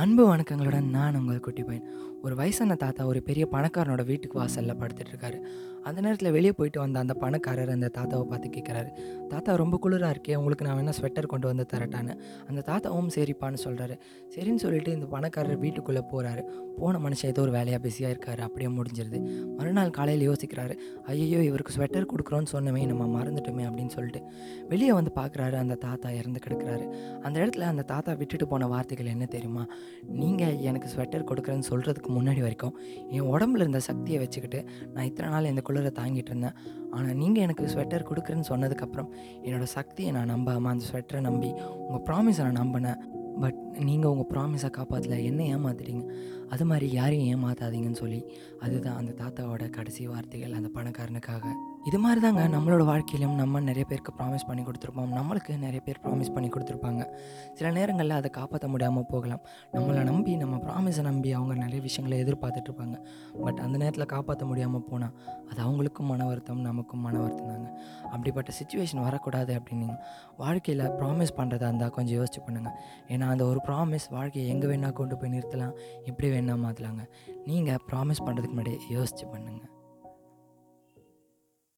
அன்பு வணக்கங்களுடன் நான் உங்கள் குட்டி பையன். ஒரு வயசான தாத்தா ஒரு பெரிய பணக்காரனோட வீட்டுக்கு வாசலில் படுத்துட்டு இருக்காரு அந்த நேரத்தில் வெளியே போயிட்டு வந்த அந்த பணக்காரர் அந்த தாத்தாவை பார்த்து கேட்குறாரு தாத்தா ரொம்ப குளிராக இருக்கே உங்களுக்கு நான் வேணால் ஸ்வெட்டர் கொண்டு வந்து தரட்டான்னு. அந்த தாத்தாவும் சரிப்பான்னு சொல்கிறாரு சரின்னு சொல்லிட்டு இந்த பணக்காரர் வீட்டுக்குள்ளே போகிறாரு போன மனுஷன் ஏதோ ஒரு வேலையாக பிஸியாக இருக்காரு அப்படியே முடிஞ்சிருது. மறுநாள் காலையில் யோசிக்கிறாரு. ஐயோ இவருக்கு ஸ்வெட்டர் கொடுக்குறோன்னு சொன்னமே நம்ம மறந்துட்டோமே அப்படின்னு சொல்லிட்டு வெளியே வந்து பார்க்குறாரு அந்த தாத்தா இறந்து கிடக்குறாரு. அந்த இடத்துல அந்த தாத்தா விட்டுட்டு போன வார்த்தைகள் என்ன தெரியுமா? நீங்கள் எனக்கு ஸ்வெட்டர் கொடுக்குறேன்னு சொல்கிறதுக்கு முன்னாடி வரைக்கும் என் உடம்புல இருந்த சக்தியை வச்சுக்கிட்டு நான் இத்தனை நாள் இந்த குளிரை தாங்கிட்டு இருந்தேன். ஆனால் நீங்கள் எனக்கு ஸ்வெட்டர் கொடுக்குறேன்னு சொன்னதுக்கப்புறம் என்னோடய சக்தியை நான் நம்பாமல் அந்த ஸ்வெட்டரை நம்பி உங்கள் ப்ராமிஸை நான் நம்பினேன். பட் நீங்கள் உங்கள் ப்ராமிஸை காப்பாற்றல என்ன ஏமாத்துறீங்க அது மாதிரி யாரையும் ஏமாத்தாதீங்கன்னு சொல்லி அதுதான் அந்த தாத்தாவோட கடைசி வார்த்தைகள் அந்த பணக்காரனுக்காக. இது மாதிரி தாங்க நம்மளோட வாழ்க்கையிலும் நம்ம நிறைய பேருக்கு ப்ராமிஸ் பண்ணி கொடுத்துருப்போம். நம்மளுக்கு நிறைய பேர் ப்ராமிஸ் பண்ணி கொடுத்துருப்பாங்க. சில நேரங்களில் அதை காப்பாற்ற முடியாமல் போகலாம். நம்மளை நம்பி நம்ம ப்ராமிஸை நம்பி அவங்க நிறைய விஷயங்களை எதிர்பார்த்துட்டு இருப்பாங்க. பட் அந்த நேரத்தில் காப்பாற்ற முடியாமல் போனால் அது அவங்களுக்கும் மன வருத்தம் நமக்கும் மன வருத்தம் தாங்க. அப்படிப்பட்ட சுச்சுவேஷன் வரக்கூடாது அப்படின்னு வாழ்க்கையில் ப்ராமிஸ் பண்ணுறதா இருந்தால் கொஞ்சம் யோசிச்சு பண்ணுங்கள் ஏன்னா அந்த ஒரு ப்ராமிஸ் வாழ்க்கையை எங்கே வேணால் கொண்டு போய் நிறுத்தலாம் எப்படி வேணால் மாற்றலாங்க நீங்கள் ப்ராமிஸ் பண்ணுறதுக்கு முன்னாடி யோசிச்சு பண்ணுங்கள்